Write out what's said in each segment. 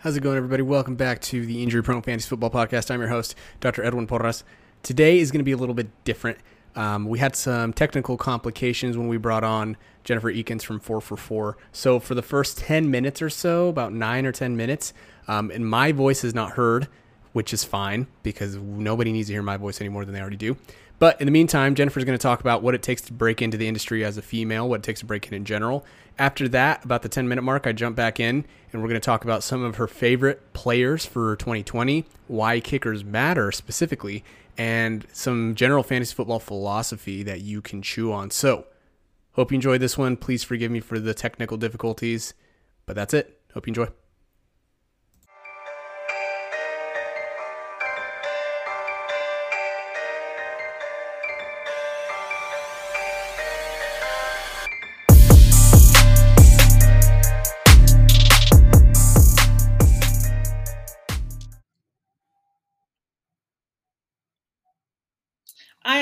How's it going, everybody? Welcome back to the Injury Prone Fantasy Football Podcast. I'm your host, Dr. Edwin Porras. Today is going to be a little bit different. Um, we had some technical complications when we brought on Jennifer Eakins from 4 for 4. So, for the first 10 minutes or so, about 9 or 10 minutes, um, and my voice is not heard, which is fine because nobody needs to hear my voice any more than they already do. But in the meantime, Jennifer's going to talk about what it takes to break into the industry as a female, what it takes to break in in general. After that, about the 10 minute mark, I jump back in and we're going to talk about some of her favorite players for 2020, why kickers matter specifically, and some general fantasy football philosophy that you can chew on. So, hope you enjoyed this one. Please forgive me for the technical difficulties, but that's it. Hope you enjoy.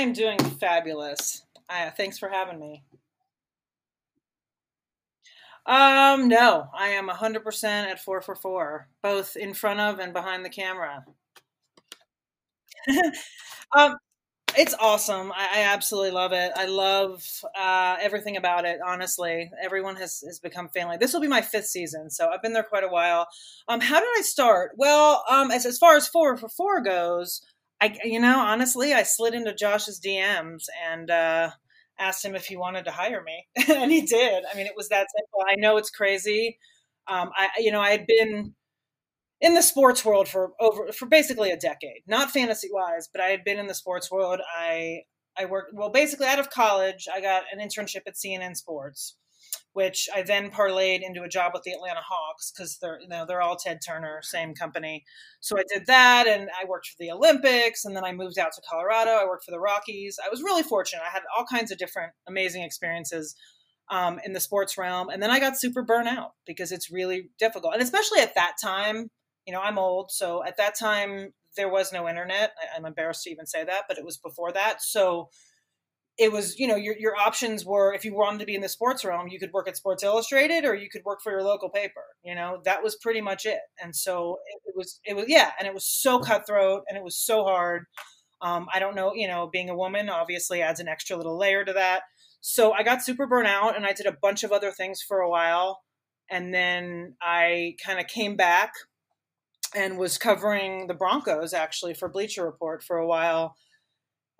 Am doing fabulous. Uh, thanks for having me. Um, no, I am 100% at 4 for 4, both in front of and behind the camera. um, it's awesome. I, I, absolutely love it. I love uh, everything about it. Honestly, everyone has, has become family. This will be my fifth season, so I've been there quite a while. Um, how did I start? Well, um, as as far as four for four goes, I, you know, honestly, I slid into Josh's DMs and uh, asked him if he wanted to hire me, and he did. I mean, it was that simple. I know it's crazy. Um, I, you know, I had been in the sports world for over for basically a decade, not fantasy wise, but I had been in the sports world. I I worked well, basically out of college. I got an internship at CNN Sports which I then parlayed into a job with the Atlanta Hawks because they're you know they're all Ted Turner, same company. So I did that, and I worked for the Olympics, and then I moved out to Colorado. I worked for the Rockies. I was really fortunate. I had all kinds of different amazing experiences um, in the sports realm, and then I got super burnout because it's really difficult, and especially at that time. You know, I'm old, so at that time there was no internet. I, I'm embarrassed to even say that, but it was before that. So it was you know your your options were if you wanted to be in the sports realm you could work at sports illustrated or you could work for your local paper you know that was pretty much it. And so it, it was it was yeah and it was so cutthroat and it was so hard. Um, i don't know you know being a woman obviously adds an extra little layer to that. So i got super burnt out and i did a bunch of other things for a while. And then i kind of came back and was covering the broncos actually for bleacher report for a while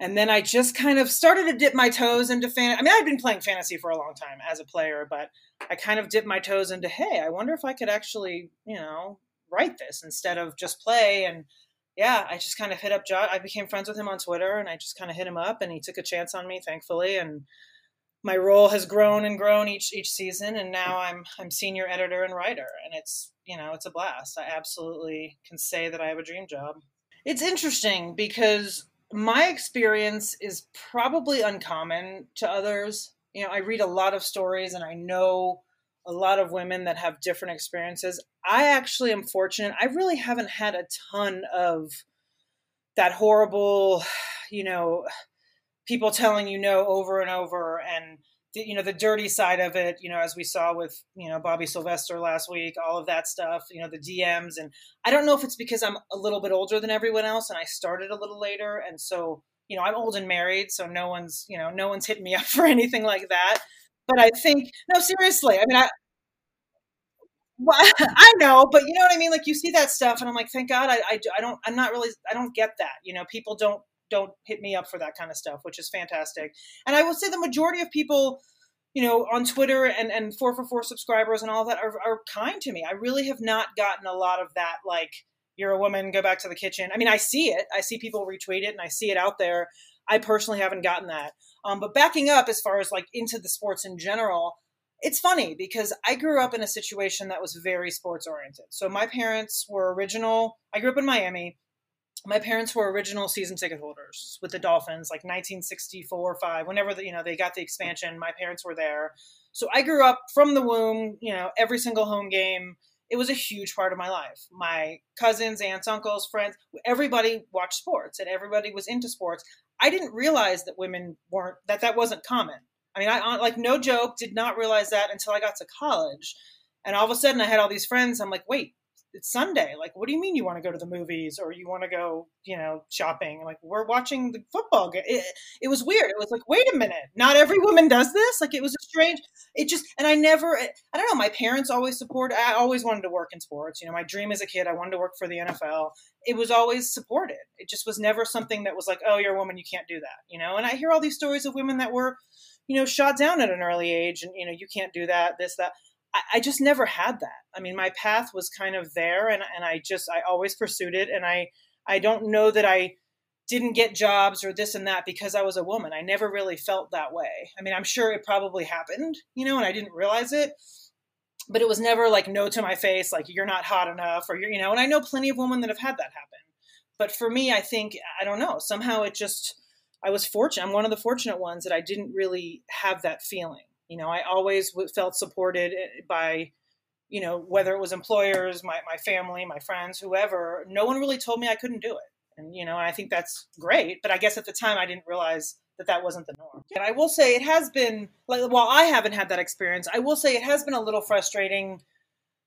and then I just kind of started to dip my toes into fan. I mean, I'd been playing fantasy for a long time as a player, but I kind of dipped my toes into, hey, I wonder if I could actually, you know, write this instead of just play. And yeah, I just kind of hit up Josh. I became friends with him on Twitter, and I just kind of hit him up, and he took a chance on me, thankfully. And my role has grown and grown each each season, and now I'm I'm senior editor and writer, and it's you know it's a blast. I absolutely can say that I have a dream job. It's interesting because my experience is probably uncommon to others. You know, I read a lot of stories and I know a lot of women that have different experiences. I actually am fortunate. I really haven't had a ton of that horrible, you know, people telling you no over and over and you know the dirty side of it you know as we saw with you know bobby sylvester last week all of that stuff you know the dms and i don't know if it's because i'm a little bit older than everyone else and i started a little later and so you know i'm old and married so no one's you know no one's hitting me up for anything like that but i think no seriously i mean i well, I know, but you know what I mean. Like you see that stuff, and I'm like, thank God, I, I, I don't, I'm not really, I don't get that. You know, people don't don't hit me up for that kind of stuff, which is fantastic. And I will say the majority of people, you know, on Twitter and, and four for four subscribers and all that are, are kind to me. I really have not gotten a lot of that, like, you're a woman, go back to the kitchen. I mean, I see it. I see people retweet it and I see it out there. I personally haven't gotten that. Um, but backing up as far as like into the sports in general, it's funny because I grew up in a situation that was very sports oriented. So my parents were original. I grew up in Miami my parents were original season ticket holders with the Dolphins, like 1964 or 5. Whenever the, you know they got the expansion, my parents were there. So I grew up from the womb. You know, every single home game. It was a huge part of my life. My cousins, aunts, uncles, friends, everybody watched sports, and everybody was into sports. I didn't realize that women weren't that that wasn't common. I mean, I like no joke, did not realize that until I got to college, and all of a sudden I had all these friends. I'm like, wait, it's Sunday. Like, what do you mean you want to go to the movies or you want to go, you know, shopping? Like, we're watching the football game. It, it, was weird. It was like, wait a minute, not every woman does this. Like, it was a strange. It just, and I never, I don't know. My parents always support. I always wanted to work in sports. You know, my dream as a kid, I wanted to work for the NFL. It was always supported. It just was never something that was like, oh, you're a woman, you can't do that. You know, and I hear all these stories of women that were, you know, shot down at an early age, and you know, you can't do that. This that I, I just never had that. I mean, my path was kind of there, and and I just I always pursued it, and I I don't know that I didn't get jobs or this and that because I was a woman. I never really felt that way. I mean, I'm sure it probably happened, you know, and I didn't realize it. But it was never like no to my face, like you're not hot enough, or you're, you know. And I know plenty of women that have had that happen. But for me, I think I don't know. Somehow it just I was fortunate. I'm one of the fortunate ones that I didn't really have that feeling. You know, I always felt supported eh, by, you know, whether it was employers, my, my family, my friends, whoever. No one really told me I couldn't do it. And, you know, I think that's great. But I guess at the time I didn't realize that that wasn't the norm. And I will say it has been, like, while I haven't had that experience, I will say it has been a little frustrating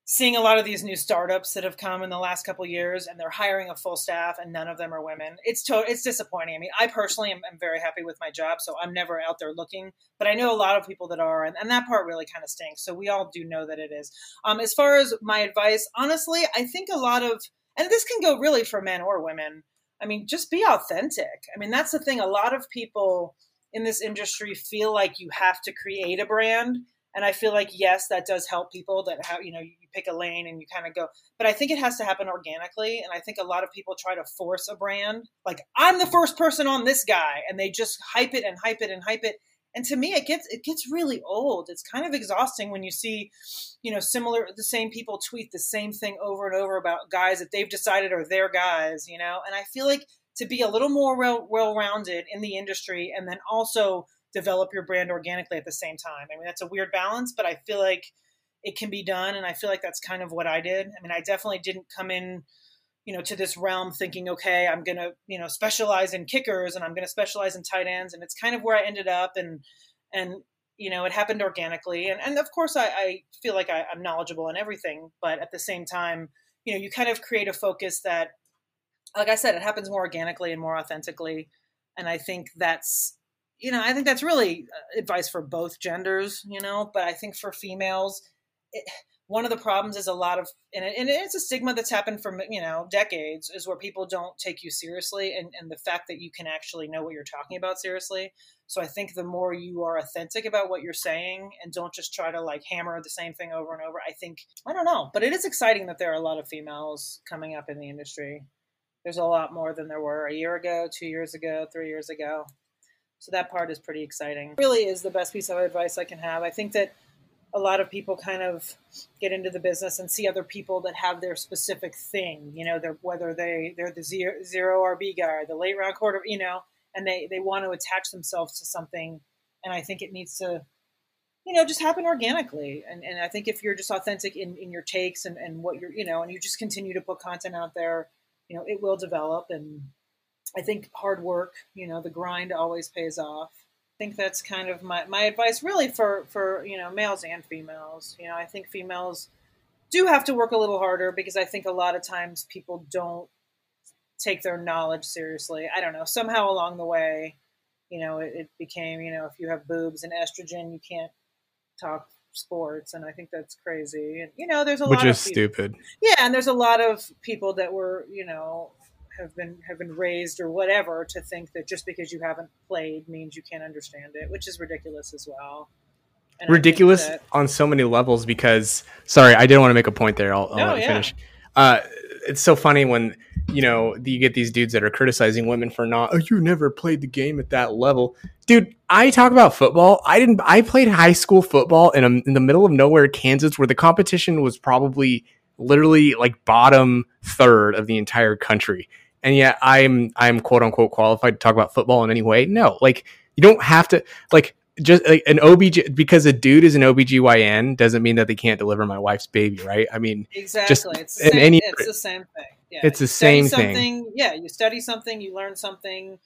seeing a lot of these new startups that have come in the last couple years and they're hiring a full staff and none of them are women. It's to- it's disappointing. I mean i personally am, am, very happy with my job so i'm never out there looking but i know a lot of people that are and, and that part really kind of stinks so we all do know that it is. Um, as far as my advice honestly i think a lot of and this can go really for men or women i mean just be authentic. I mean that's the thing a lot of people in this industry feel like you have to create a brand and i feel like yes that does help people that have you know you pick a lane and you kind of go but i think it has to happen organically and i think a lot of people try to force a brand like i'm the first person on this guy and they just hype it and hype it and hype it. And to me it gets it gets really old. It's kind of exhausting when you see you know similar the same people tweet the same thing over and over about guys that they've decided are their guys you know? And i feel like to be a little more well well rounded in the industry and then also develop your brand organically at the same time. I mean, that's a weird balance, but I feel like it can be done. And I feel like that's kind of what I did. I mean, I definitely didn't come in, you know, to this realm thinking, okay, I'm going to, you know, specialize in kickers and I'm going to specialize in tight ends. And it's kind of where I ended up. And, and, you know, it happened organically. And, and of course, I, I feel like I, I'm knowledgeable in everything. But at the same time, you know, you kind of create a focus that, like I said, it happens more organically and more authentically. And I think that's you know, I think that's really uh, advice for both genders, you know, but I think for females, it, one of the problems is a lot of, and, it, and it's a stigma that's happened for, you know, decades is where people don't take you seriously and, and the fact that you can actually know what you're talking about seriously. So I think the more you are authentic about what you're saying and don't just try to like hammer the same thing over and over, I think, I don't know, but it is exciting that there are a lot of females coming up in the industry. There's a lot more than there were a year ago, two years ago, three years ago. So that part is pretty exciting. really is the best piece of advice I can have. I think that a lot of people kind of get into the business and see other people that have their specific thing, you know, they're, whether they, they're the zero, zero RB guy, the late round quarter, you know, and they, they want to attach themselves to something. And I think it needs to, you know, just happen organically. And, and I think if you're just authentic in, in your takes and, and what you're, you know, and you just continue to put content out there, you know, it will develop and I think hard work, you know, the grind always pays off. I think that's kind of my, my advice really for, for, you know, males and females. You know, I think females do have to work a little harder because I think a lot of times people don't take their knowledge seriously. I don't know. Somehow along the way, you know, it, it became, you know, if you have boobs and estrogen, you can't talk sports and i think that's crazy and you know there's a which lot is of people, stupid yeah and there's a lot of people that were you know have been have been raised or whatever to think that just because you haven't played means you can't understand it, which is ridiculous as well. And ridiculous that, on so many levels because sorry, I didn't want to make a point there. I'll, I'll no, let you yeah. finish. Uh, it's so funny when you know you get these dudes that are criticizing women for not oh you never played the game at that level dude i talk about football i didn't i played high school football in, a, in the middle of nowhere kansas where the competition was probably literally like bottom third of the entire country and yet I'm I'm quote unquote qualified to talk about football in any way. No, like you don't have to like just like an OBG because a dude is an OBGYN doesn't mean that they can't deliver my wife's baby, right? I mean, exactly. Just it's, the same, any, it's the same thing. Yeah. It's the same thing. Yeah, you study something, you learn something.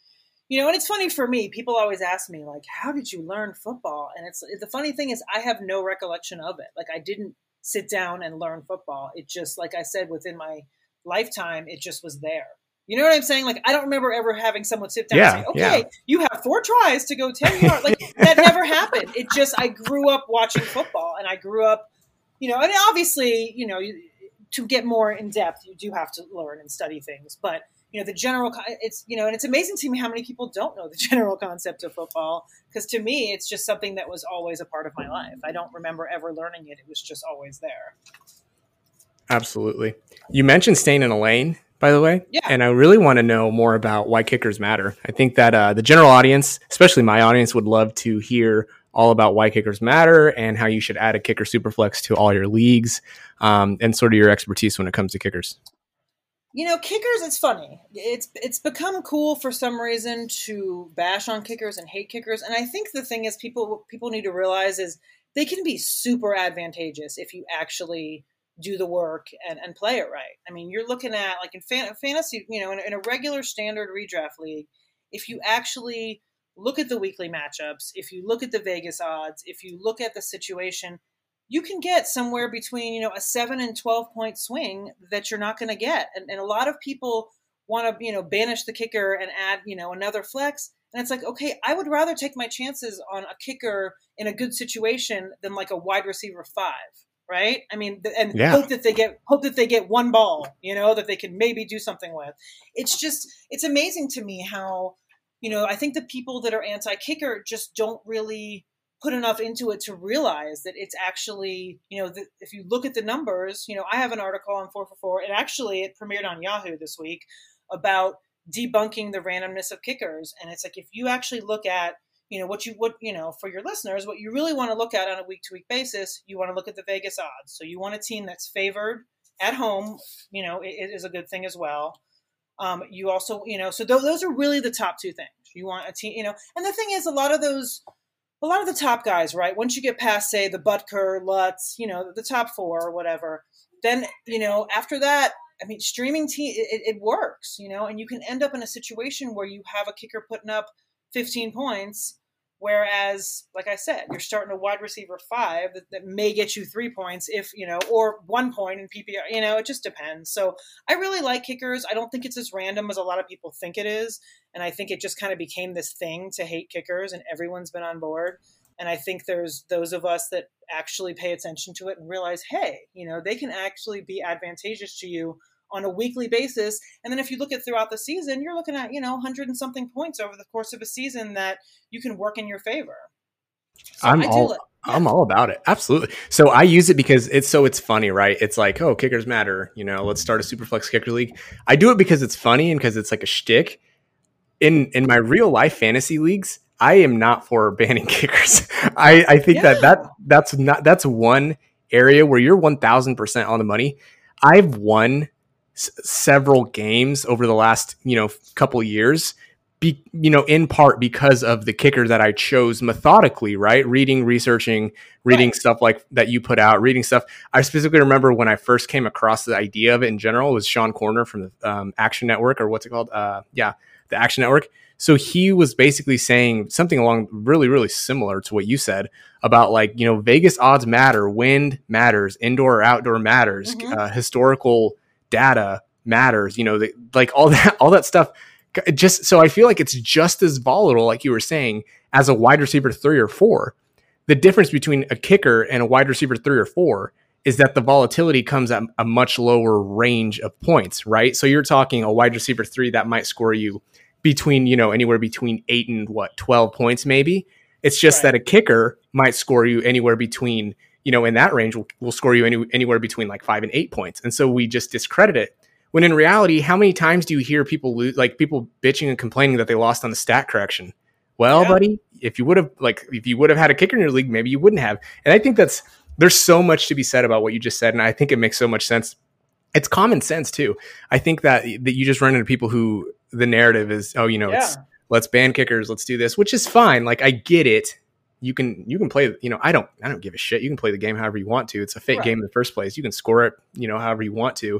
You know, and it's funny for me. People always ask me, like, "How did you learn football?" And it's the funny thing is, I have no recollection of it. Like, I didn't sit down and learn football. It just, like I said, within my lifetime, it just was there. You know what I'm saying? Like I don't remember ever having someone sit down yeah, and say, "Okay, yeah. you have four tries to go ten yards." Like that never happened. It just I grew up watching football, and I grew up, you know, and obviously, you know, to get more in depth, you do have to learn and study things. But you know, the general, it's you know, and it's amazing to me how many people don't know the general concept of football because to me, it's just something that was always a part of my life. I don't remember ever learning it; it was just always there. Absolutely. You mentioned staying in a lane by the way. Yeah. And I really want to know more about why kickers matter. I think that uh, the general audience, especially my audience, would love to hear all about why kickers matter and how you should add a kicker superflex to all your leagues um, and sort of your expertise when it comes to kickers. You know, kickers. It's funny. It's it's become cool for some reason to bash on kickers and hate kickers, and I think the thing is, people people need to realize is they can be super advantageous if you actually do the work and, and play it right. I mean, you're looking at like in fan, fantasy, you know, in, in a regular standard redraft league, if you actually look at the weekly matchups, if you look at the Vegas odds, if you look at the situation, you can get somewhere between, you know, a seven and 12 point swing that you're not going to get. And, and a lot of people want to, you know, banish the kicker and add, you know, another flex. And it's like, okay, I would rather take my chances on a kicker in a good situation than like a wide receiver five right? I mean, and yeah. hope that they get hope that they get one ball, you know, that they can maybe do something with. It's just it's amazing to me how, you know, I think the people that are anti-kicker just don't really put enough into it to realize that it's actually, you know, the, if you look at the numbers, you know, I have an article on 4for4 and actually it premiered on Yahoo this week about debunking the randomness of kickers and it's like if you actually look at you know what you what you know for your listeners what you really want to look at on a week to week basis you want to look at the vegas odds. So you want a team that's favored at home you know it, it is a good thing as well. Um, you also you know so th- those are really the top two things. You want a team you know and the thing is a lot of those a lot of the top guys right once you get past say the butker lutz you know the top four or whatever then you know after that I mean, streaming team it, it, works, you know, and you can end up in a situation where you have a kicker putting up 15 points, Whereas, like I said, you're starting a wide receiver five that, that, may get you three points if, you know, or one point in PPR. You know, it just depends. So I really like kickers. I don't think it's as random as a lot of people think it is. And I think it just kind of became this thing to hate kickers, and everyone's been on board. And I think there's those of us that actually pay attention to it and realize, hey, you know, they can actually be advantageous to you on a weekly basis. And then if you look at throughout the season, you're looking at, you know, 100 and something points over the course of a season that you can work in your favor. So I'm all. I'm all about it. Absolutely. So I use it because it's so it's funny, right? It's like, oh, kickers matter. You know, let's start a superflex kicker league. I do it because it's funny and because it's like a shtick. In in my real life fantasy leagues, I am not for banning kickers. I, I think yeah. that that that's not that's one area where you're one thousand percent on the money. I've won several games over the last you know couple years be, you know in part because of the kicker that I chose methodically right reading researching reading right. stuff like that you put out reading stuff I specifically remember when I first came across the idea of it in general was Sean Koerner from the um, Action Network or what's it called uh, yeah the Action Network so he was basically saying something along really really similar to what you said about like you know Vegas odds matter wind matters indoor or outdoor matters mm-hmm. uh, historical data matters you know the, like all that all that stuff. Just so i feel like it's just as volatile like you were saying as a wide receiver three or four. The difference between a kicker and a wide receiver three or four is that the volatility comes at a much lower range of points right? So you're talking a wide receiver three that might score you between you know anywhere between eight and what 12 points maybe? It's just right. that a kicker might score you anywhere between you know, in that range will, will score you any, anywhere between like five and eight points. And so we just discredit it. When in reality, how many times do you hear people lose, like people bitching and complaining that they lost on the stat correction? Well, yeah. buddy, if you would have like if you would have had a kicker in your league, maybe you wouldn't have. And I think that's there's so much to be said about what you just said, and I think it makes so much sense. It's common sense too. I think that that you just run into people who the narrative is, oh, you know, yeah. it's let's ban kickers, let's do this, which is fine. Like I get it you can you can play you know i don't i don't give a shit you can play the game however you want to it's a fake right. game in the first place you can score it you know however you want to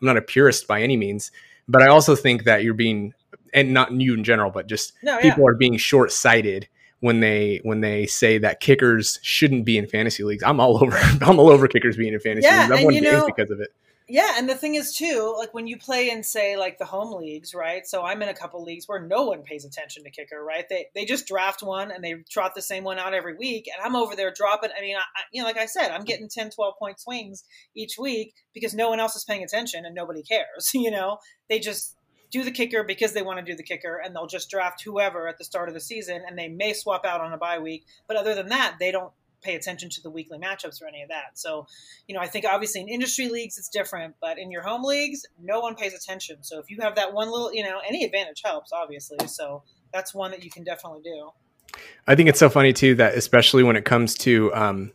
i'm not a purist by any means but i also think that you're being and not you in general but just no, people yeah. are being short-sighted when they when they say that kickers shouldn't be in fantasy leagues. I'm all over. I'm all over kickers being in fantasy Yeah, leagues. I've won games know- because of it. Yeah, and the thing is too, like when you play in say like the home leagues, right? So I'm in a couple leagues where no one pays attention to kicker, right? They they just draft one and they trot the same one out every week, and I'm over there dropping. I mean, I, you know, like I said, I'm getting 10, 12 point swings each week because no one else is paying attention and nobody cares. You know, they just do the kicker because they want to do the kicker, and they'll just draft whoever at the start of the season, and they may swap out on a bye week, but other than that, they don't pay attention to the weekly matchups or any of that. So you know, I think obviously in industry leagues it's different, but in your home leagues, no one pays attention. So if you have that one little, you know, any advantage helps, obviously. So that's one that you can definitely do. I think it's so funny too that especially when it comes to um,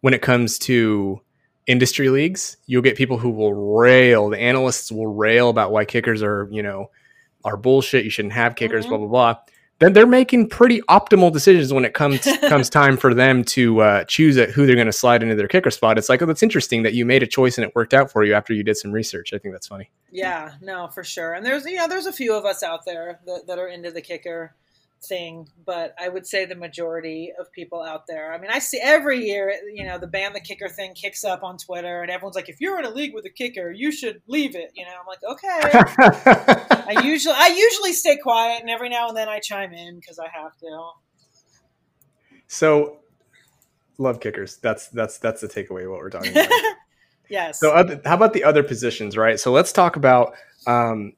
when it comes to industry leagues, you'll get people who will rail. The analysts will rail about why kickers are you know are bullshit. You shouldn't have kickers. Mhm. Blah blah blah. Then they're making pretty optimal decisions when it comes comes time for them to uh, choose it, who they're going to slide into their kicker spot. It's like, oh, that's interesting that you made a choice and it worked out for you after you did some research. I think that's funny. Yeah, no, for sure. And there's, you know, there's a few of us out there that, that are into the kicker thing, but I would say the majority of people out there. I mean, I see every year, you know, the ban the kicker thing kicks up on Twitter, and everyone's like, if you're in a league with a kicker, you should leave it. You know, I'm like, okay. I usually I usually stay quiet, and every now and then I chime in because I have to. so, love kickers. That's that's that's the takeaway of what we're talking about. yes. So, other, how about the other positions, right? So, let's talk about um,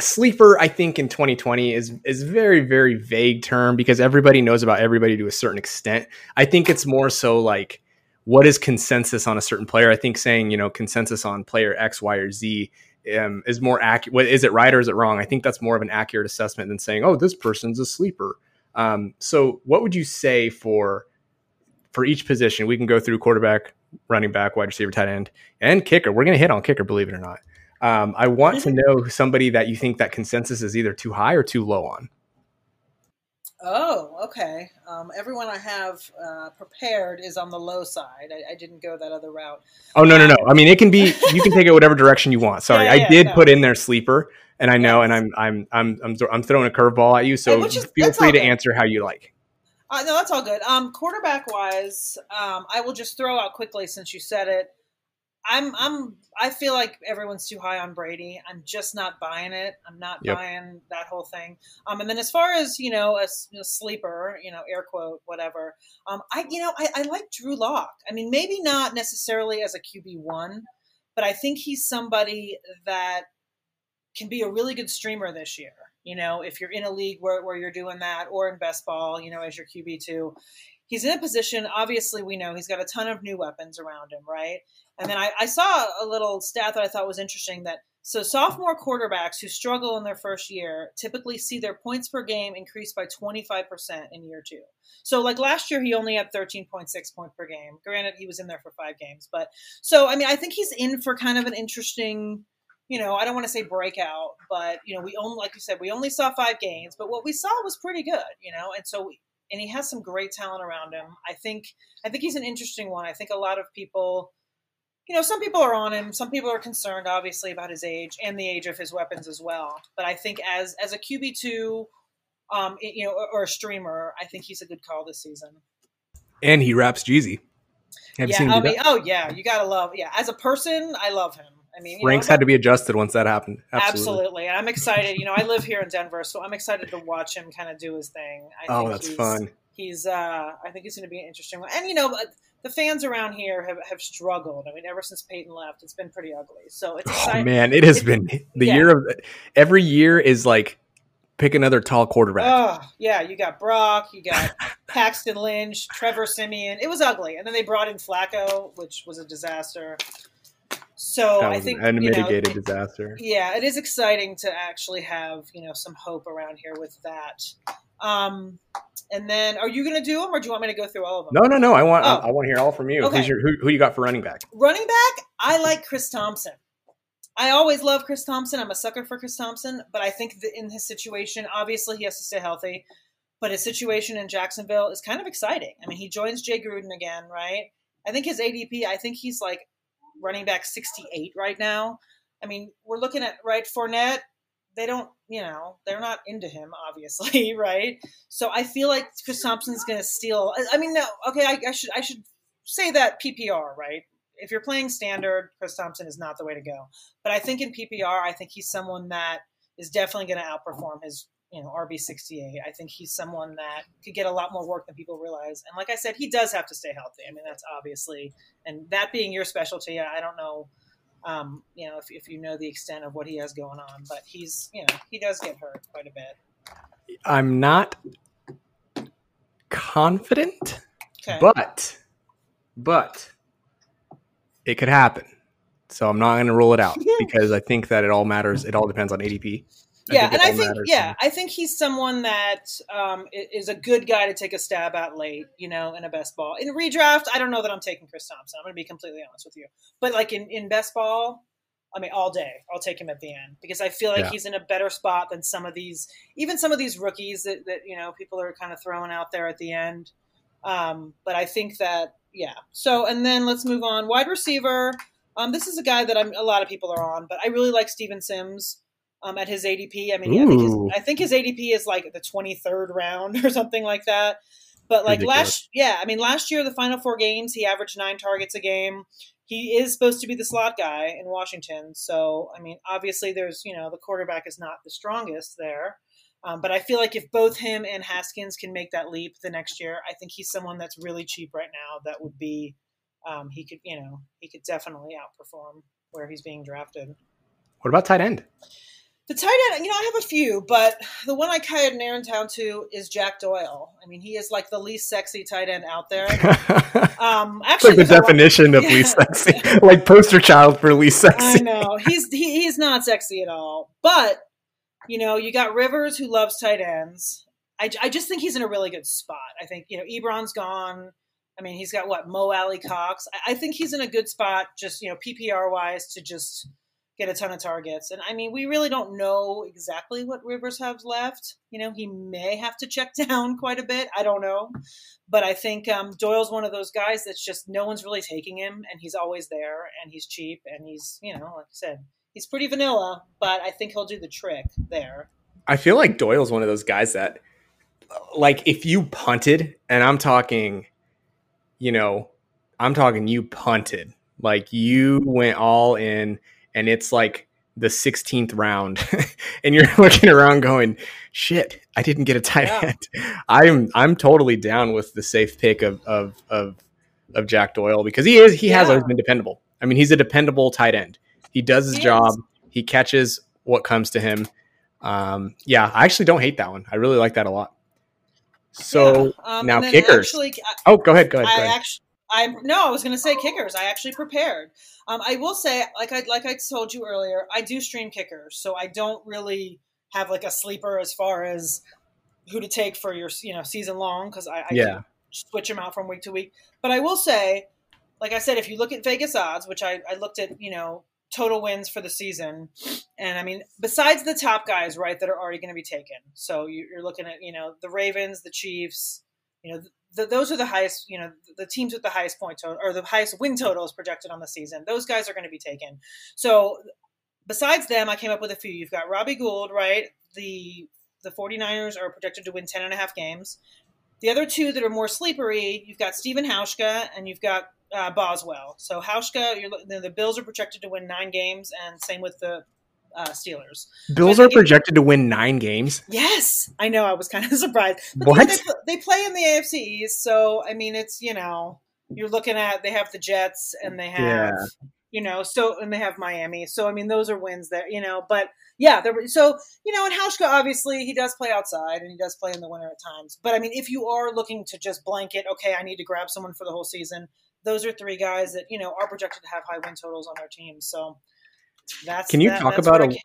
sleeper. I think in 2020 is is very very vague term because everybody knows about everybody to a certain extent. I think it's more so like what is consensus on a certain player. I think saying you know consensus on player X, Y, or Z um, is more accurate. is it right or is it wrong? I think that's more of an accurate assessment than saying oh this person's a sleeper. Um, so, what would you say for for each position? We can go through quarterback, running back, wide receiver, tight end, and kicker. We're going to hit on kicker, believe it or not. Um, I want to know somebody that you think that consensus is either too high or too low on. oh, okay. Um, everyone I have uh, prepared is on the low side. I, I didn't go that other route. Oh no, no, no. I mean, it can be. You can take it whatever direction you want. Sorry, Yeah, I did no. put in there sleeper, and I know, Yeah. and I'm, I'm, I'm, I'm, I'm throwing a curveball at you. So is- feel free to answer how you like. Uh, no, that's all good. Um, quarterback wise, um, I will just throw out quickly since you said it. I'm, I'm, I feel like everyone's too high on Brady. I'm just not buying it. I'm not Yep. buying that whole thing. Um, and then as far as you know, a sleeper, you know, air quote, whatever. Um, I, you know, I, I like Drew Lock. I mean, maybe not necessarily as a QB one, but I think he's somebody that can be a really good streamer this year. You know, if you're in a league where, where you're doing that or in best ball, you know, as your QB2, he's in a position, obviously, we know he's got a ton of new weapons around him, right? And then I, I saw a little stat that I thought was interesting that so sophomore quarterbacks who struggle in their first year typically see their points per game increase by 25% in year two. So like last year, he only had 13.6 points per game. Granted, he was in there for five games, but so, I mean, I think he's in for kind of an interesting you know, I don't want to say breakout, but you know, we only, like you said, we only saw five games, but what we saw was pretty good, you know, and so, we, and he has some great talent around him. I think, I think he's an interesting one. I think a lot of people, you know, some people are on him, some people are concerned, obviously, about his age and the age of his weapons as well. But I think as as a QB two, um, you know, or, or a streamer, I think he's a good call this season. And he raps Jeezy. Have you yeah, seen him I mean, oh yeah, you gotta love. Yeah, as a person, I love him. I mean, you know, Ranks had to be adjusted once that happened. Absolutely. Absolutely. And I'm excited. You know, I live here in Denver, so I'm excited to watch him kind of do his thing. I Oh, think that's he's, fun. He's, uh, I think he's going to be an interesting one. And, you know, the fans around here have, have struggled. I mean, ever since Peyton left, it's been pretty ugly. So it's Oh exciting. man, it has been the yeah. year of every year is like pick another tall quarterback. Oh, yeah. You got Brock, you got Paxton Lynch, Trevor Siemian. It was ugly. And then they brought in Flacco, which was a disaster. So I think an you know, unmitigated disaster. yeah, it is exciting to actually have you know some hope around here with that. Um, and then, are you going to do them, or do you want me to go through all of them? No, no, no. I want I, Oh. I want to hear all from you. Okay. Who's your, who, who you got for running back? Running back, I like Chris Thompson. I always love Chris Thompson. I'm a sucker for Chris Thompson, but I think that in his situation, obviously he has to stay healthy. But his situation in Jacksonville is kind of exciting. I mean, he joins Jay Gruden again, right? I think his ADP, I think he's like running back 68 right now. I mean, we're looking at right Fournette, they don't, you know, they're not into him, obviously, right? So I feel like Chris Thompson's going to steal. I mean, no, okay, I, I should I should say that PPR, right? If you're playing standard, Chris Thompson is not the way to go. But I think in PPR, I think he's someone that is definitely going to outperform his you know RB68. I think he's someone that could get a lot more work than people realize. And like I said, he does have to stay healthy. I mean, that's obviously, and that being your specialty, I don't know um, you know, if, if you know the extent of what he has going on. But he's, you know, he does get hurt quite a bit. I'm not confident, okay. but, but it could happen. So I'm not going to rule it out because I think that it all matters. It all depends on ADP yeah, and I think yeah, I think he's someone that um, is a good guy to take a stab at late, you know, in a best ball. In redraft, I don't know that I'm taking Chris Thompson. I'm going to be completely honest with you, but like in in best ball, I mean, all day I'll take him at the end because I feel like yeah. he's in a better spot than some of these, even some of these rookies that that you know people are kind of throwing out there at the end. Um, but I think that yeah. So and then let's move on. Wide receiver. Um, this is a guy that I'm, a lot of people are on, but I really like Steven Sims um, at his ADP. I mean, I think, his, I think, his, ADP is like the 23rd round or something like that. But like Ridiculous. last, yeah, I mean, last year, the final four games, he averaged nine targets a game. He is supposed to be the slot guy in Washington. So, I mean, obviously, there's, you know, the quarterback is not the strongest there. Um, but I feel like if both him and Haskins can make that leap the next year, I think he's someone that's really cheap right now. That would be, um, he could, you know, he could definitely outperform where he's being drafted. What about tight end? The tight end, you know, I have a few, but the one I kind of narrowed down to is Jack Doyle. I mean, he is like the least sexy tight end out there. Um, actually, like the definition one, of yeah. least sexy, like poster child for least sexy. I know he's he, he's not sexy at all. But you know, you got Rivers who loves tight ends. I, I just think he's in a really good spot. I think you know Ebron's gone. I mean, he's got what Mo Alie-Cox. I, I think he's in a good spot, just you know PPR wise, to just get a ton of targets. And I mean, we really don't know exactly what Rivers has left. You know, he may have to check down quite a bit. I don't know. But I think um, Doyle's one of those guys that's just no one's really taking him, and he's always there, and he's cheap, and he's, you know, like I said, he's pretty vanilla, but I think he'll do the trick there. I feel like Doyle's one of those guys that, like, if you punted, and I'm talking, you know, I'm talking you punted, like you went all in and it's like the 16th round and you're looking around going shit i didn't get a tight yeah. end i'm i'm totally down with the safe pick of of of, of jack doyle because he is he yeah. has always been dependable i mean he's a dependable tight end he does his he job is. he catches what comes to him um, yeah i actually don't hate that one i really like that a lot so yeah. um, now kickers actually, I, oh go ahead go ahead, go ahead. Actually, I no, I was going to say kickers. I actually prepared. Um, I will say, like I like I told you earlier, I do stream kickers, so I don't really have like a sleeper as far as who to take for your you know season long because I, I yeah. switch them out from week to week. But I will say, like I said, if you look at Vegas odds, which I, I looked at, you know, total wins for the season, and I mean, besides the top guys, right, that are already going to be taken. So you're looking at, you know, the Ravens, the Chiefs, you know, the, those are the highest, you know, the teams with the highest point total or the highest win totals projected on the season. Those guys are going to be taken. So besides them, I came up with a few. You've got Robbie Gould, right? The the 49ers are projected to win 10 and a half games. The other two that are more sleepery, you've got Stephen Hauschka and you've got uh, Boswell. So Hauschka, the Bills are projected to win nine games, and same with the uh, Steelers. Bills are projected to win nine games. Yes, I know. I was kind of surprised. But what? They, they, play in the AFC East, so I mean, it's you know, you're looking at they have the Jets and they have yeah. you know, so and they have Miami. So I mean, those are wins there, you know. But yeah, there. So you know, and Hauschka obviously he does play outside and he does play in the winter at times. But I mean, if you are looking to just blanket, okay, I need to grab someone for the whole season. Those are three guys that you know are projected to have high win totals on their team. So that's Can you that, talk about a,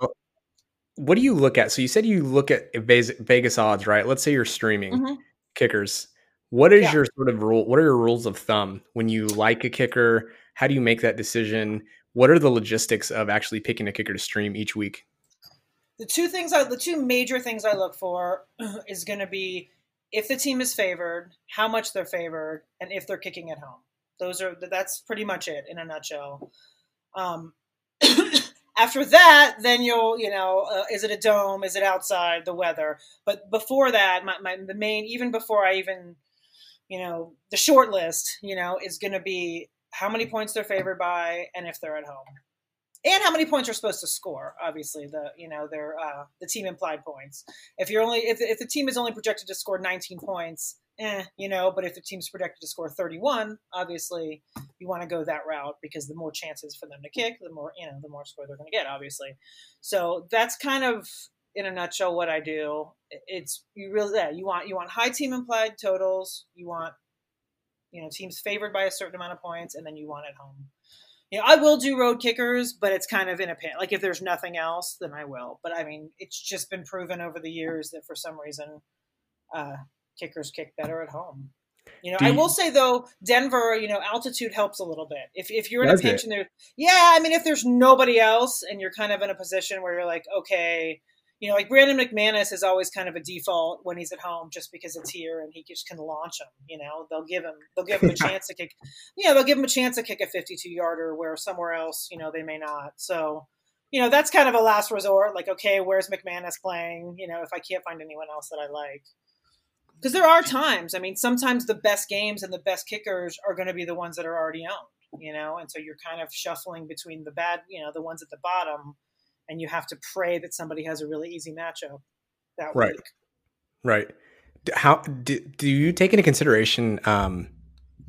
what do you look at? So you said you look at Vegas odds, right? Let's say you're streaming mm-hmm. kickers. What is yeah. your sort of rule? What are your rules of thumb when you like a kicker? How do you make that decision? What are the logistics of actually picking a kicker to stream each week? The two things, I, the two major things I look for is going to be if the team is favored, how much they're favored, and if they're kicking at home. Those are that's pretty much it in a nutshell. Um, After that, then you'll, you know, uh, is it a dome? Is it outside? The weather. But before that, my, my the main, even before I even, you know, the short list, you know, is going to be how many points they're favored by and if they're at home and how many points you're supposed to score. Obviously, the you know their uh, the team implied points. If you're only if if the team is only projected to score 19 points, eh, you know. But if the team's projected to score 31, obviously you want to go that route because the more chances for them to kick, the more you know, the more score they're going to get. Obviously, so that's kind of in a nutshell what I do. It's you really yeah, you want you want high team implied totals. You want you know teams favored by a certain amount of points, and then you want at home you know, I will do road kickers, but it's kind of in a pin. Like if there's nothing else, then I will. But I mean, it's just been proven over the years that for some reason, uh, kickers kick better at home. You know, do I will say though, Denver, you know, altitude helps a little bit. If if you're in a pinch and there, yeah, I mean, if there's nobody else and you're kind of in a position where you're like, okay, you know, like Brandon McManus is always kind of a default when he's at home, just because it's here and he just can launch him. You know, they'll give him they'll give him a chance to kick. Yeah, they'll give him a chance to kick a 52 yarder where somewhere else, you know, they may not. So, you know, that's kind of a last resort. Like, okay, where's McManus playing? You know, if I can't find anyone else that I like. Because there are times, I mean, sometimes the best games and the best kickers are going to be the ones that are already owned, you know, and so you're kind of shuffling between the bad, you know, the ones at the bottom and you have to pray that somebody has a really easy matchup that right. week. Right. How do, do you take into consideration um,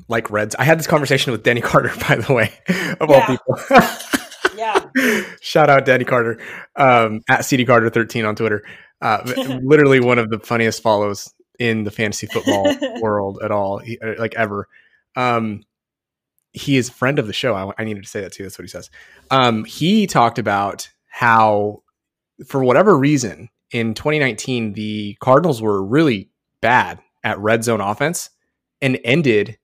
like Reds? I had this conversation with Danny Carter, by the way, of yeah. all people. yeah. Shout out Danny Carter um, at CD Carter 13 on Twitter. Uh, literally one of the funniest follows in the fantasy football world at all, he, uh, like ever. Um, he is a friend of the show. I, I, needed to say that too. That's what he says. Um, he talked about how, for whatever reason, in 2019, the Cardinals were really bad at red zone offense and ended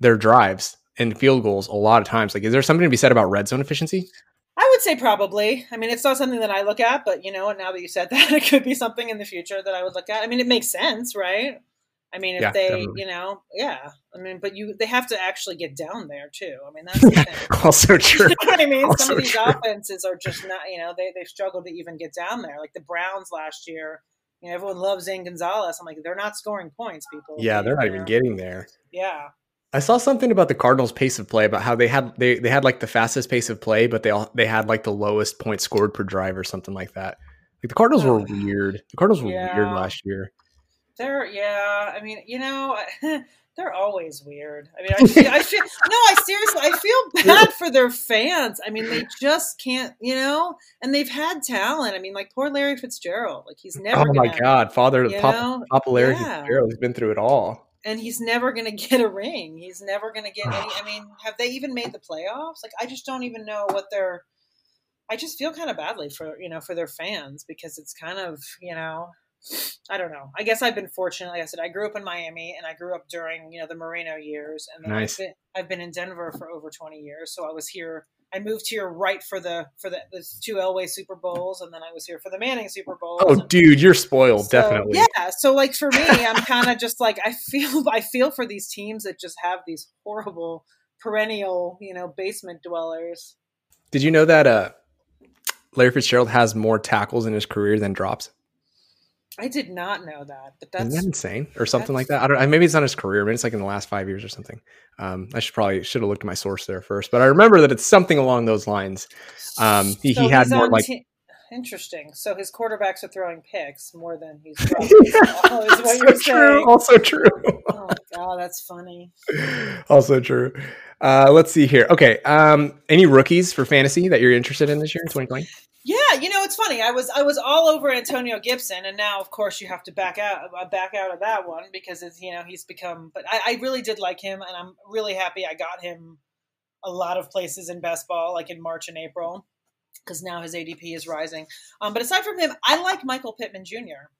their drives and field goals a lot of times. Like, is there something to be said about red zone efficiency? I would say probably. I mean, it's not something that I look at, but you know, now that you said that, it could be something in the future that I would look at. I mean, it makes sense, right? I mean, if yeah, they, definitely. you know, yeah. I mean, but you they have to actually get down there too. I mean, that's the thing. also true. you know what I mean? Also Some of these true. offenses are just not, you know, they they've struggled to even get down there. Like the Browns last year, you know, everyone loves Zane Gonzalez. I'm like, they're not scoring points, people. Yeah, they're not even getting there. Yeah. I saw something about the Cardinals' pace of play about how they had they, they had like the fastest pace of play, but they all they had like the lowest points scored per drive or something like that. Like the Cardinals were weird. The Cardinals were yeah. weird last year. They're yeah. I mean, you know, they're always weird. I mean, I feel, I feel no. I seriously, I feel bad for their fans. I mean, they just can't, you know. And they've had talent. I mean, like poor Larry Fitzgerald. Like he's never. Oh my God, father of Pop, Papa Larry yeah. Fitzgerald. He's been through it all. And he's never going to get a ring. He's never going to get any. I mean, have they even made the playoffs? Like, I just don't even know what they're. I just feel kind of badly for you know for their fans because it's kind of you know I don't know. I guess I've been fortunate. Like I said, I grew up in Miami, and I grew up during you know the Marino years, and nice. I've, been, I've been in Denver for over twenty years. So I was here. I moved here right for the for the, the two Elway Super Bowls, and then I was here for the Manning Super Bowl. Oh, and, dude, you're spoiled, so, definitely. Yeah. So like for me, I'm kind of just like I feel I feel for these teams that just have these horrible perennial you know basement dwellers. Did you know that uh, Larry Fitzgerald has more tackles in his career than drops? I did not know that, but that's Isn't that insane or something like that. I don't. Maybe it's not his career. Maybe it's like in the last five years or something. Um, I should probably should have looked at my source there first, but I remember that it's something along those lines. Um, he, so he had more like. T- interesting. So his quarterbacks are throwing picks more than he's throwing. yeah, what you're true. Saying. Also true. oh god, that's funny. Also true. Uh, let's see here. Okay. Um, any rookies for fantasy that you're interested in this year in 2020? Yeah, you know it's funny. I was I was all over Antonio Gibson, and now of course you have to back out uh, back out of that one because it's you know he's become. But I, I really did like him, and I'm really happy I got him a lot of places in best ball, like in March and April, because now his ADP is rising. Um, but aside from him, I like Michael Pittman Jr.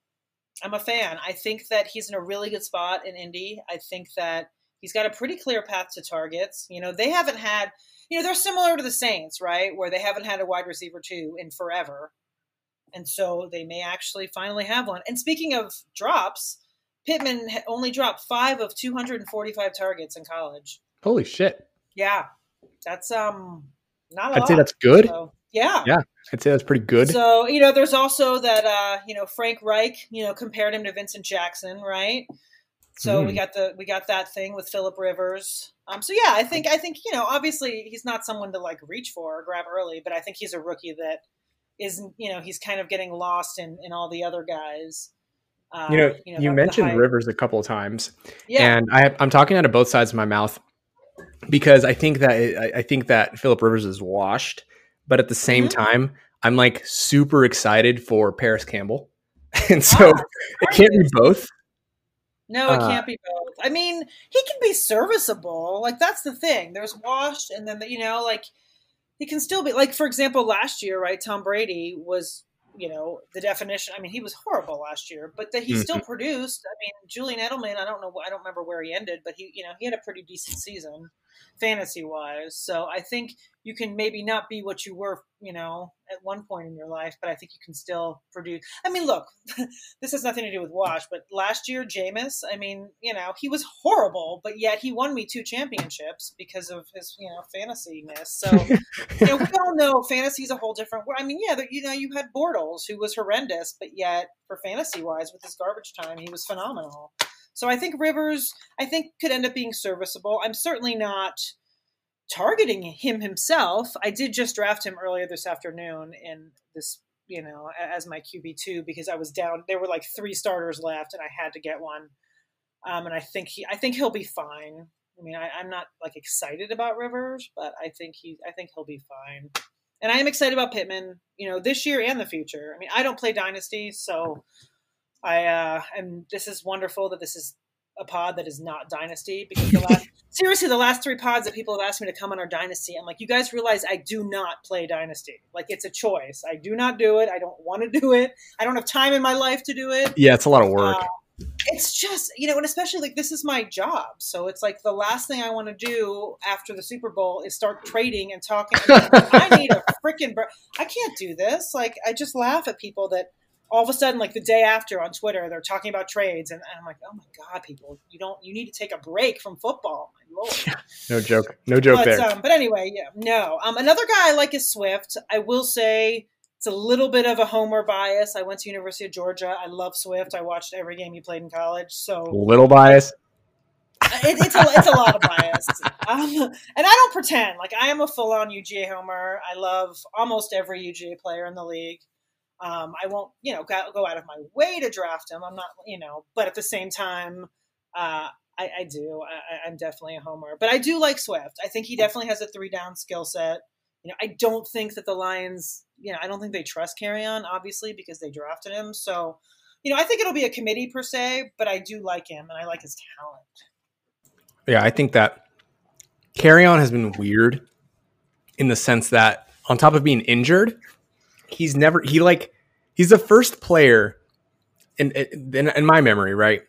I'm a fan. I think that he's in a really good spot in Indy. I think that he's got a pretty clear path to targets. You know, they haven't had you know, they're similar to the Saints, right? Where they haven't had a wide receiver two in forever. And so they may actually finally have one. And speaking of drops, Pittman only dropped five of 245 targets in college. Holy shit. Yeah. That's um not I'd lot, say that's good. So, yeah. Yeah. I'd say that's pretty good. So you know, there's also that uh, you know Frank Reich, you know, compared him to Vincent Jackson, right? So mm. we got the we got that thing with Philip Rivers. Um, so yeah, I think I think you know, obviously he's not someone to like reach for or grab early, but I think he's a rookie that is you know he's kind of getting lost in in all the other guys. Uh, you know, you, know, you mentioned Rivers a couple of times, yeah. and I, I'm talking out of both sides of my mouth because I think that I, I think that Philip Rivers is washed, but at the same mm-hmm. time, I'm like super excited for Parris Campbell, and so ah, it can't be both. No, it uh, can't be both. I mean, he can be serviceable. Like that's the thing. There's washed, and then the, you know, like he can still be like, for example, last year, right? Tom Brady was, you know, the definition. I mean, he was horrible last year, but that he mm-hmm. still produced. I mean, Julian Edelman. I don't know. I don't remember where he ended, but he, you know, he had a pretty decent season fantasy wise. So I think you can maybe not be what you were, you know, at one point in your life, but I think you can still produce. I mean, look, this has nothing to do with Wash, but last year, Jameis, I mean, you know, he was horrible, but yet he won me two championships because of his, you know, fantasyness. So, you know, we all know fantasy is a whole different. I mean, yeah, you know, you had Bortles, who was horrendous, but yet for fantasy wise, with his garbage time, he was phenomenal. So I think Rivers, I think, could end up being serviceable. I'm certainly not targeting him himself. I did just draft him earlier this afternoon in this, you know, as my QB two because I was down. There were like three starters left, and I had to get one. Um, and I think he, I think he'll be fine. I mean, I, am not like excited about Rivers, but I think he, I think he'll be fine. And I am excited about Pittman. You know, this year and the future. I mean, I don't play Dynasty, so I uh, and this is wonderful that this is a pod that is not Dynasty because the last seriously the last three pods that people have asked me to come on are Dynasty. I'm like, you guys realize I do not play Dynasty. Like it's a choice. I do not do it. I don't want to do it. I don't have time in my life to do it. Yeah, it's a lot of work. Uh, it's just you know, and especially like this is my job, so it's like the last thing I want to do after the Super Bowl is start trading and talking. I need a freaking. Br- I can't do this. Like I just laugh at people that all of a sudden, like the day after on Twitter, they're talking about trades, and, and I'm like, oh my god, people, you don't, you need to take a break from football. My lord. no joke, no joke but, there. Um, but anyway, yeah, no. Um, another guy I like is Swift. I will say it's a little bit of a homer bias. I went to University of Georgia. I love Swift. I watched every game he played in college. So little bias. It, it's a it's a lot of bias, um, and I don't pretend like I am a full on UGA homer. I love almost every UGA player in the league. Um, I won't, you know, go, go, out of my way to draft him. I'm not, you know, but at the same time, uh, I, I, do. I, am definitely a homer, but I do like Swift. I think he definitely has a three down skill set. You know, I don't think that the Lions, you know, I don't think they trust Kerryon, obviously, because they drafted him. So, you know, I think it'll be a committee per se, but I do like him and I like his talent. Yeah, I think that Kerryon has been weird in the sense that on top of being injured, he's never he like he's the first player in in, in my memory, right?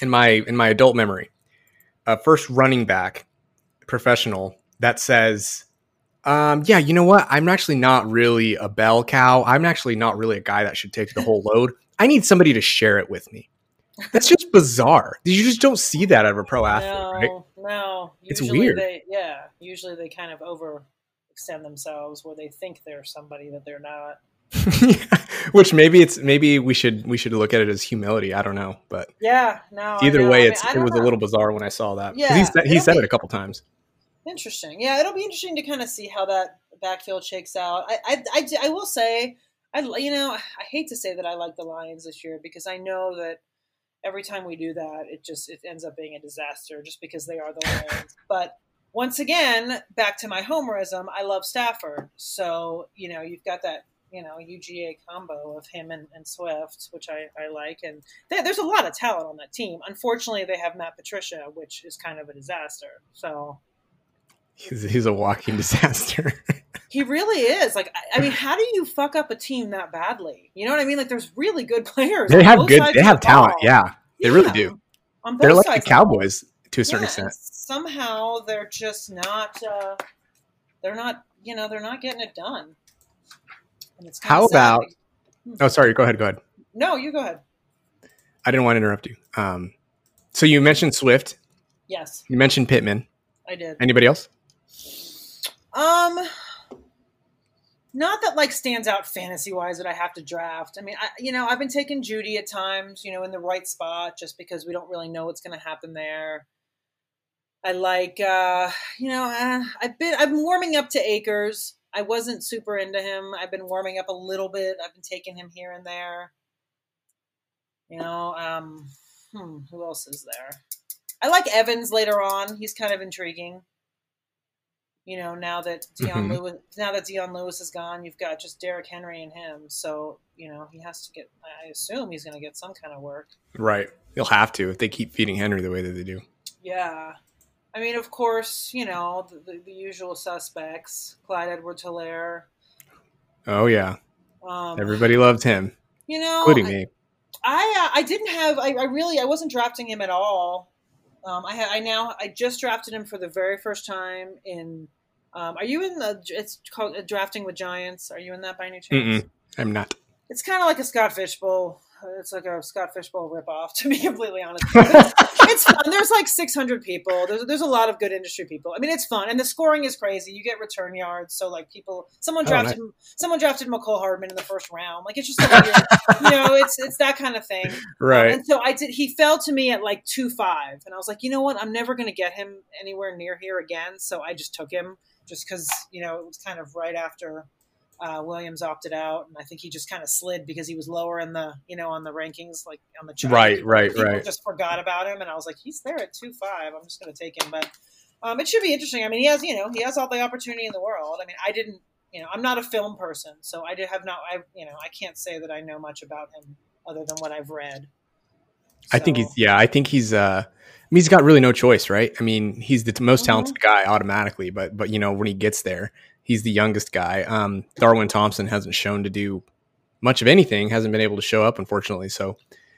In my in my adult memory, uh, first running back professional that says, um, "Yeah, you know what? I'm actually not really a bell cow. I'm actually not really a guy that should take the whole load. I need somebody to share it with me." That's just bizarre. You just don't see that out of a pro athlete, no, right? No, usually it's weird. They, yeah, usually they kind of over extend themselves where they think they're somebody that they're not. Which maybe it's maybe we should we should look at it as humility. I don't know, but yeah, no. Either way, I mean, it's it was know. a little bizarre when I saw that. Yeah, he said, he said be, it a couple times. Interesting. Yeah, it'll be interesting to kind of see how that backfield shakes out. I I, I, I will say, I you know I hate to say that I like the Lions this year because I know that every time we do that, it just it ends up being a disaster just because they are the Lions. but once again, back to my homerism, I love Stafford. So, you know, you've got that, you know, UGA combo of him and, and Swift, which I, I like. And they, there's a lot of talent on that team. Unfortunately, they have Matt Patricia, which is kind of a disaster. So. He's, he's a walking disaster. he really is. Like, I mean, how do you fuck up a team that badly? You know what I mean? Like, there's really good players. They have good. They have talent. Yeah, they yeah. really do. They're like the Cowboys to a certain yeah, extent. Somehow they're just not. Uh, they're not. You know, they're not getting it done. How about? Hmm. Oh, sorry. Go ahead. Go ahead. No, you go ahead. I didn't want to interrupt you. Um, so you mentioned Swift. Yes. You mentioned Pittman. I did. Anybody else? Um, not that like stands out fantasy wise that I have to draft. I mean, I, you know, I've been taking Jeudy at times, you know, in the right spot just because we don't really know what's going to happen there. I like, uh, you know, uh, I've been I'm warming up to Akers. I wasn't super into him. I've been warming up a little bit. I've been taking him here and there. You know, um, hmm, who else is there? I like Evans later on. He's kind of intriguing. You know, now that Dion Mhm. Lewis, now that Dion Lewis is gone, you've got just Derrick Henry and him. So you know, he has to get. I assume he's going to get some kind of work. Right. he'll have to if they keep feeding Henry the way that they do. Yeah. I mean, of course, you know, the, the, the usual suspects Clyde Edwards Helaire. Oh yeah. Um, Everybody loved him, you know, including I, me. I, uh, I didn't have, I, I really, I wasn't drafting him at all. Um, I, ha- I now, I just drafted him for the very first time in, um, are you in the, it's called uh, Drafting with Giants. Are you in that by any chance? Mm-mm. I'm not. It's kind of like a Scott Fishbowl. It's like a Scott Fishbowl ripoff, to be completely honest. It's, it's fun. There's like 600 people. There's, there's a lot of good industry people. I mean, it's fun, and the scoring is crazy. You get return yards, so like people, someone Oh, drafted, someone drafted Mecole Hardman in the first round. Like it's just, weird, you know, it's it's that kind of thing. Um, Right. and so I did. He fell to me at like two five, and I was like, you know what? I'm never going to get him anywhere near here again. So I just took him, just because you know it was kind of right after uh, Williams opted out, and I think he just kind of slid because he was lower in the you know on the rankings, like on the chart. Right, right, People right. Just forgot about him, and I was like, he's there at two five. I'm just going to take him, but um, it should be interesting. I mean, he has you know he has all the opportunity in the world. I mean, I didn't. You know, I'm not a film person, so I did have not. I you know, I can't say that I know much about him other than what I've read. I think he's yeah. I think he's uh. I mean, he's got really no choice, right? I mean, he's the t- most Mhm. talented guy automatically, but but you know when he gets there, he's the youngest guy. Um, Darwin Thompson hasn't shown to do much of anything. Hasn't been able to show up, unfortunately. So,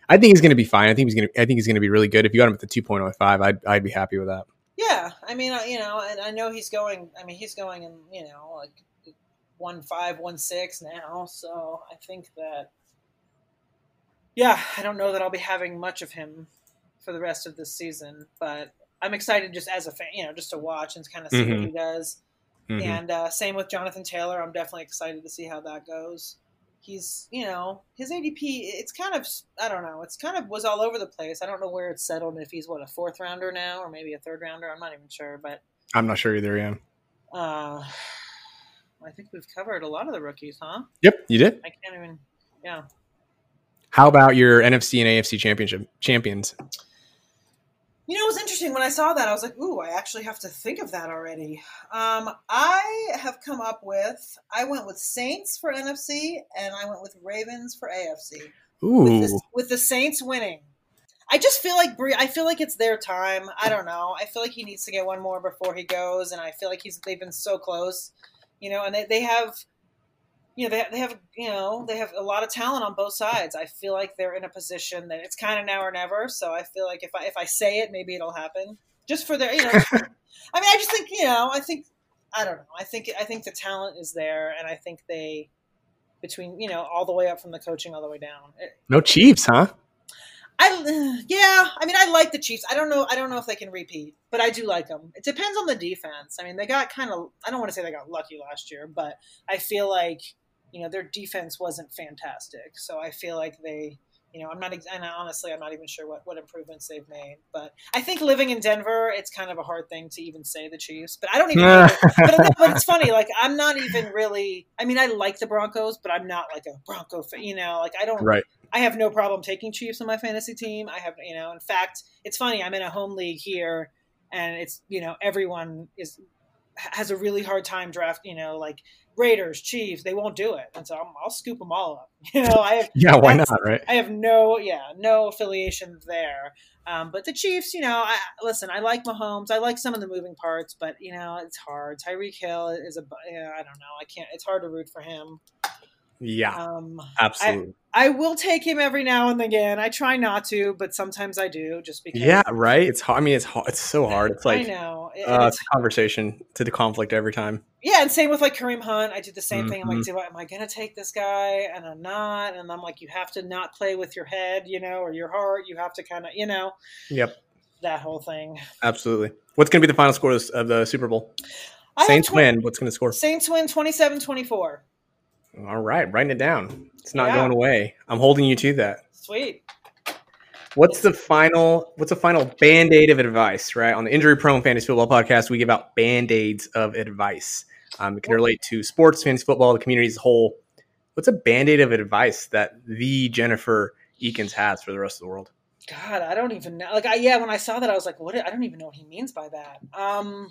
I think he's going to be fine. I think he's going to. I think he's going to be really good. If you got him at the two point oh five, I'd I'd be happy with that. Yeah, I mean, I- you know, and I know he's going. I mean, he's going in, you know, like one five, one six now. So I think that, yeah, I don't know that I'll be having much of him for the rest of this season, but I'm excited just as a fan, you know, just to watch and kind of see what Mhm. he does. Mhm. And uh, same with Jonathan Taylor. I'm definitely excited to see how that goes. He's, you know, his ADP. It's kind of, I don't know. It's kind of was all over the place. I don't know where it's settled. If he's what a fourth rounder now, or maybe a third rounder. I'm not even sure. But I'm not sure either. Yeah. uh, I think we've covered a lot of the rookies, huh? Yep, you did. I can't even. Yeah. How about your NFC and AFC championship champions? You know, it was interesting when I saw that. I was like, "Ooh, I actually have to think of that already." Um, I have come up with. I went with Saints for NFC, and I went with Ravens for AFC. Ooh, With, the, with the Saints winning, I just feel like Bree. I feel like it's their time. I don't know. I feel like he needs to get one more before he goes, and I feel like he's. They've been so close, you know, and they, they have. You know, they, they have, you know, they have a lot of talent on both sides. I feel like they're in a position that it's kind of now or never. So I feel like if I if I say it, maybe it'll happen. Just for their, you know, I mean, I just think, you know, I think, I don't know. I think I think the talent is there, and I think they, between you know, all the way up from the coaching all the way down. No Chiefs, huh? I yeah, I mean, I like the Chiefs. I don't know. I don't know if they can repeat, but I do like them. It depends on the defense. I mean, they got kind of. I don't want to say they got lucky last year, but I feel like you know their defense wasn't fantastic. So I feel like they. You know, I'm not, ex- and honestly, I'm not even sure what, what improvements they've made. But I think living in Denver, it's kind of a hard thing to even say the Chiefs. But I don't even. but, but it's funny. Like I'm not even really. I mean, I like the Broncos, but I'm not like a Bronco fan. You know, like I don't. Right. I have no problem taking Chiefs on my fantasy team. I have, you know, in fact, it's funny. I'm in a home league here, and it's you know everyone is has a really hard time draft. You know, like Raiders, Chiefs, they won't do it, and so I'm, I'll scoop them all up. You know, I have Yeah, why not? Right. I have no, yeah, no affiliation there. Um, but the Chiefs, you know, I, listen, I like Mahomes. I like some of the moving parts, but you know, it's hard. Tyreek Hill is a, yeah, I don't know. I can't. It's hard to root for him. Yeah, Um, absolutely. I will take him every now and again. I try not to, but sometimes I do, just because. yeah, right. It's hard. I mean, it's hard. It's so hard. It's like I know. Uh, it's- it's a conversation to the conflict every time. yeah, and same with like Kareem Hunt. I did the same thing. I'm like, Mhm. do I, am I going to take this guy? And I'm not. And I'm like, you have to not play with your head, you know, or your heart. You have to kind of, you know, Yep, that whole thing. absolutely. What's going to be the final score of the Super Bowl? I Saints tw- win. What's going to score? Saints win 27 24. All right, writing it down. It's not Yeah. going away. I'm holding you to that. Sweet. What's the final? What's the final band aid of advice? Right on the Injury Prone Fantasy Football Podcast, we give out band aids of advice. Um, it can relate to sports, fantasy football, the community as a whole. What's a band aid of advice that the Jennifer Eakins has for the rest of the world? God, I don't even know. Like, I, yeah, when I saw that, I was like, what? I don't even know what he means by that. Um,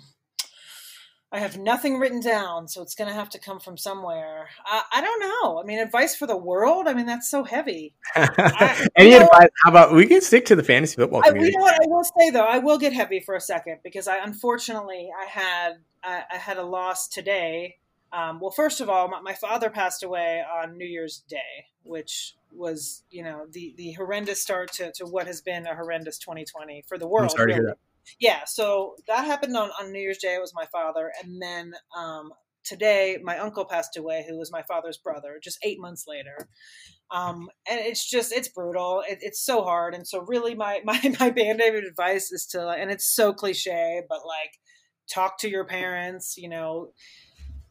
I have nothing written down, so it's going to have to come from somewhere. I, I don't know. I mean, advice for the world? I mean, that's so heavy. Any you know- advice? How about we can stick to the fantasy football I, you know what I will say though, I will get heavy for a second because I unfortunately I had I, I had a loss today. Um, well, first of all, my, my father passed away on New Year's Day, which was you know the the horrendous start to, to what has been a horrendous 2020 for the world. sorry to hear really. Yeah, so that happened on, on New Year's Day. It was my father, and then um, today my uncle passed away, who was my father's brother, just eight months later um, and it's just it's brutal it, it's so hard and so really my my, my band-aid advice is to and it's so cliche but like talk to your parents you know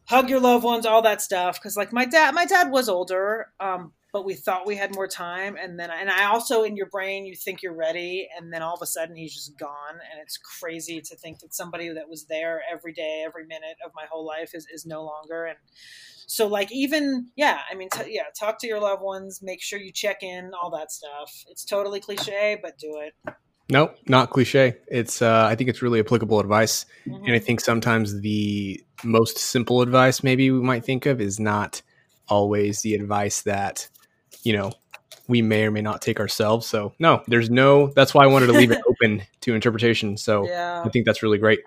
hug your loved ones all that stuff because like my dad my dad was older um, but we thought we had more time and then and i also in your brain you think you're ready and then all of a sudden he's just gone and it's crazy to think that somebody that was there every day every minute of my whole life is, is no longer and so like even yeah i mean t- yeah talk to your loved ones make sure you check in all that stuff it's totally cliche but do it Nope, not cliche. It's uh, I think it's really applicable advice, Mhm. and I think sometimes the most simple advice maybe we might think of is not always the advice that you know we may or may not take ourselves. So no, there's no. That's why I wanted to leave it open to interpretation. So yeah I think that's really great.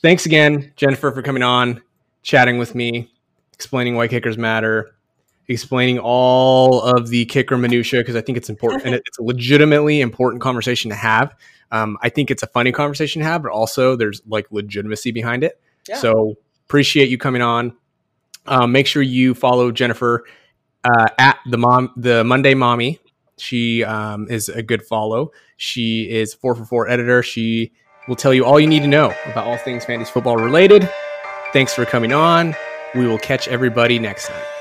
Thanks again, Jennifer, for coming on, chatting with me, explaining why kickers matter, explaining all of the kicker minutia because I think it's important and it's a legitimately important conversation to have. Um, I think it's a funny conversation to have, but also there's like legitimacy behind it. Yeah. So appreciate you coming on. Um, make sure you follow Jennifer uh, at the mom, the Monday Mommy. She um, is a good follow. She is 4for4 editor. She will tell you all you need to know about all things fantasy football related. Thanks for coming on. We will catch everybody next time.